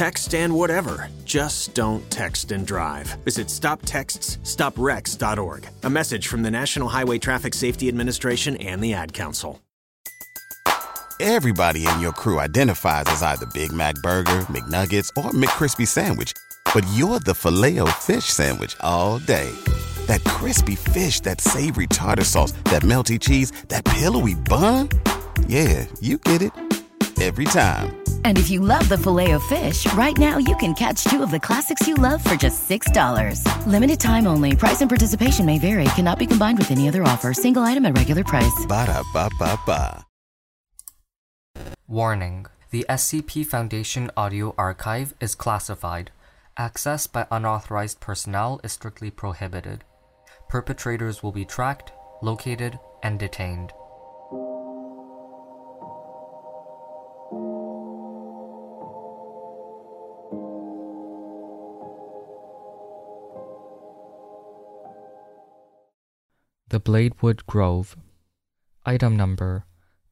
Text and whatever. Just don't text and drive. Visit stoptextsstopwrecks.org. A message from the National Highway Traffic Safety Administration and the Ad Council. Everybody in your crew identifies as either Big Mac Burger, McNuggets, or McCrispy Sandwich. But you're the filet fish Sandwich all day. That crispy fish, that savory tartar sauce, that melty cheese, that pillowy bun. Yeah, you get it every time. And if you love the filet of fish, right now you can catch two of the classics you love for just $6. Limited time only. Price and participation may vary. Cannot be combined with any other offer. Single item at regular price. Ba da ba ba ba. Warning The SCP Foundation audio archive is classified. Access by unauthorized personnel is strictly prohibited. Perpetrators will be tracked, located, and detained. The Bladewell Grove. Item number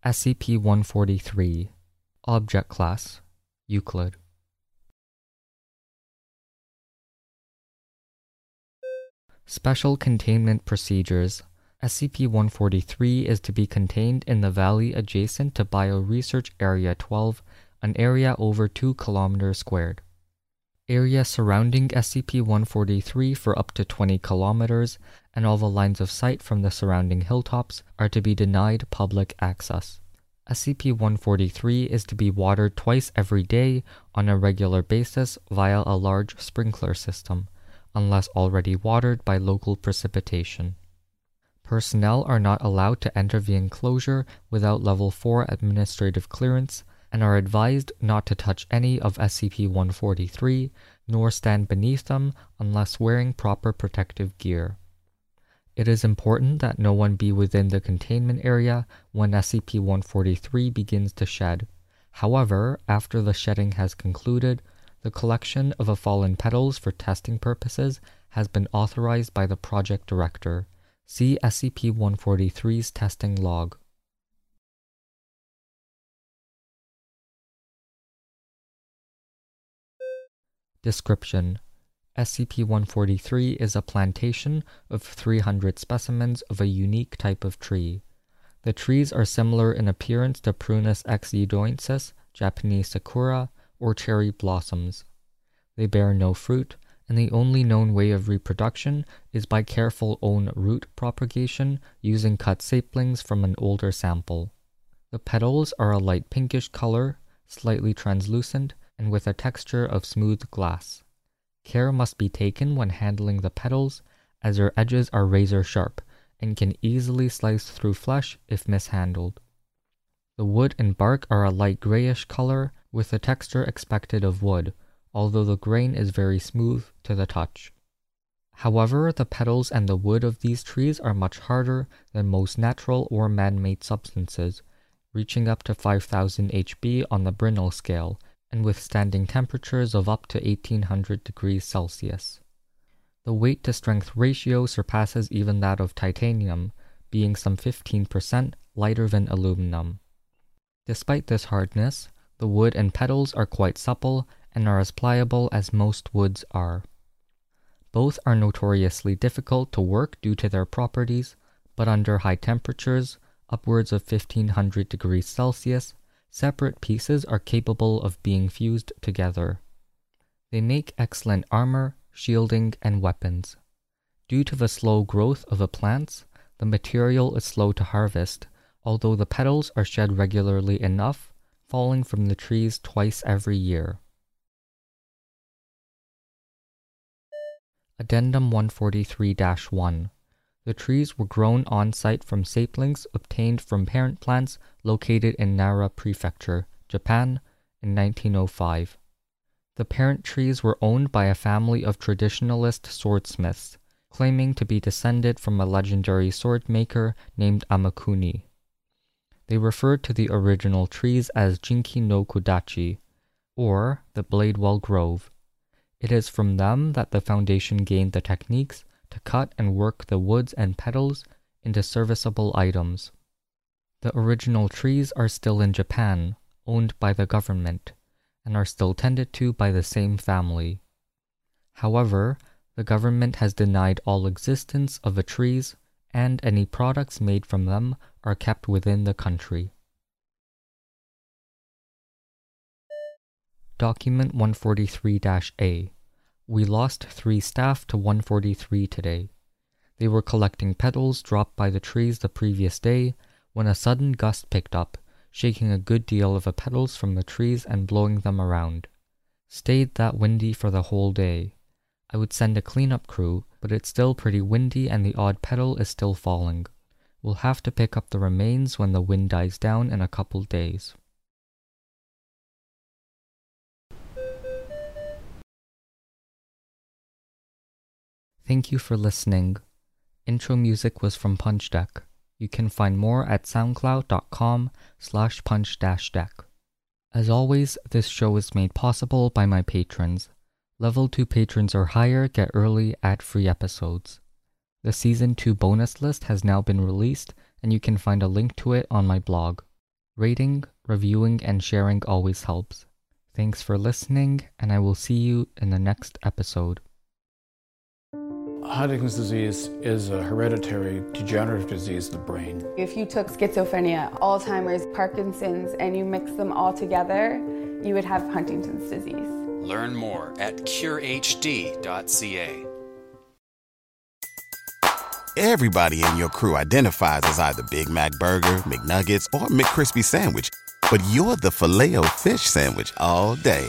SCP 143. Object Class Euclid. Special Containment Procedures SCP 143 is to be contained in the valley adjacent to Bioresearch Area 12, an area over 2 km squared. Area surrounding SCP 143 for up to 20 kilometers, and all the lines of sight from the surrounding hilltops are to be denied public access. SCP 143 is to be watered twice every day on a regular basis via a large sprinkler system, unless already watered by local precipitation. Personnel are not allowed to enter the enclosure without Level 4 administrative clearance and are advised not to touch any of SCP 143 nor stand beneath them unless wearing proper protective gear. It is important that no one be within the containment area when SCP 143 begins to shed. However, after the shedding has concluded, the collection of the fallen petals for testing purposes has been authorized by the project director. See SCP 143's testing log. Description SCP 143 is a plantation of 300 specimens of a unique type of tree. The trees are similar in appearance to Prunus exudoensis, Japanese sakura, or cherry blossoms. They bear no fruit, and the only known way of reproduction is by careful own root propagation using cut saplings from an older sample. The petals are a light pinkish color, slightly translucent, and with a texture of smooth glass. Care must be taken when handling the petals, as their edges are razor sharp and can easily slice through flesh if mishandled. The wood and bark are a light grayish color with the texture expected of wood, although the grain is very smooth to the touch. However, the petals and the wood of these trees are much harder than most natural or man made substances, reaching up to 5000 HB on the Brinell scale and withstanding temperatures of up to 1800 degrees Celsius. The weight to strength ratio surpasses even that of titanium, being some 15% lighter than aluminum. Despite this hardness, the wood and petals are quite supple and are as pliable as most woods are. Both are notoriously difficult to work due to their properties, but under high temperatures, upwards of 1500 degrees Celsius, separate pieces are capable of being fused together. They make excellent armor, shielding, and weapons. Due to the slow growth of the plants, the material is slow to harvest, although the petals are shed regularly enough, falling from the trees twice every year. Addendum 143 1 The trees were grown on site from saplings obtained from parent plants located in Nara Prefecture, Japan, in 1905. The parent trees were owned by a family of traditionalist swordsmiths, claiming to be descended from a legendary sword maker named Amakuni. They referred to the original trees as Jinki no Kodachi, or the Bladewell Grove. It is from them that the Foundation gained the techniques to cut and work the woods and petals into serviceable items. The original trees are still in Japan, owned by the government, and are still tended to by the same family. However, the government has denied all existence of the trees, and any products made from them are kept within the country. Document 143 A. We lost three staff to 143 today. They were collecting petals dropped by the trees the previous day when a sudden gust picked up, shaking a good deal of the petals from the trees and blowing them around. Stayed that windy for the whole day. I would send a cleanup crew, but it's still pretty windy and the odd petal is still falling. We'll have to pick up the remains when the wind dies down in a couple days. Thank you for listening. Intro music was from Punch Deck. You can find more at soundcloud.com slash punch deck. As always, this show is made possible by my patrons. Level 2 patrons or higher get early ad-free episodes. The Season 2 bonus list has now been released, and you can find a link to it on my blog. Rating, reviewing, and sharing always helps. Thanks for listening, and I will see you in the next episode. Huntington's disease is a hereditary degenerative disease of the brain. If you took schizophrenia, Alzheimer's, Parkinson's, and you mix them all together, you would have Huntington's disease. Learn more at curehd.ca. Everybody in your crew identifies as either Big Mac Burger, McNuggets, or McCrispy Sandwich, but you're the filet o fish Sandwich all day.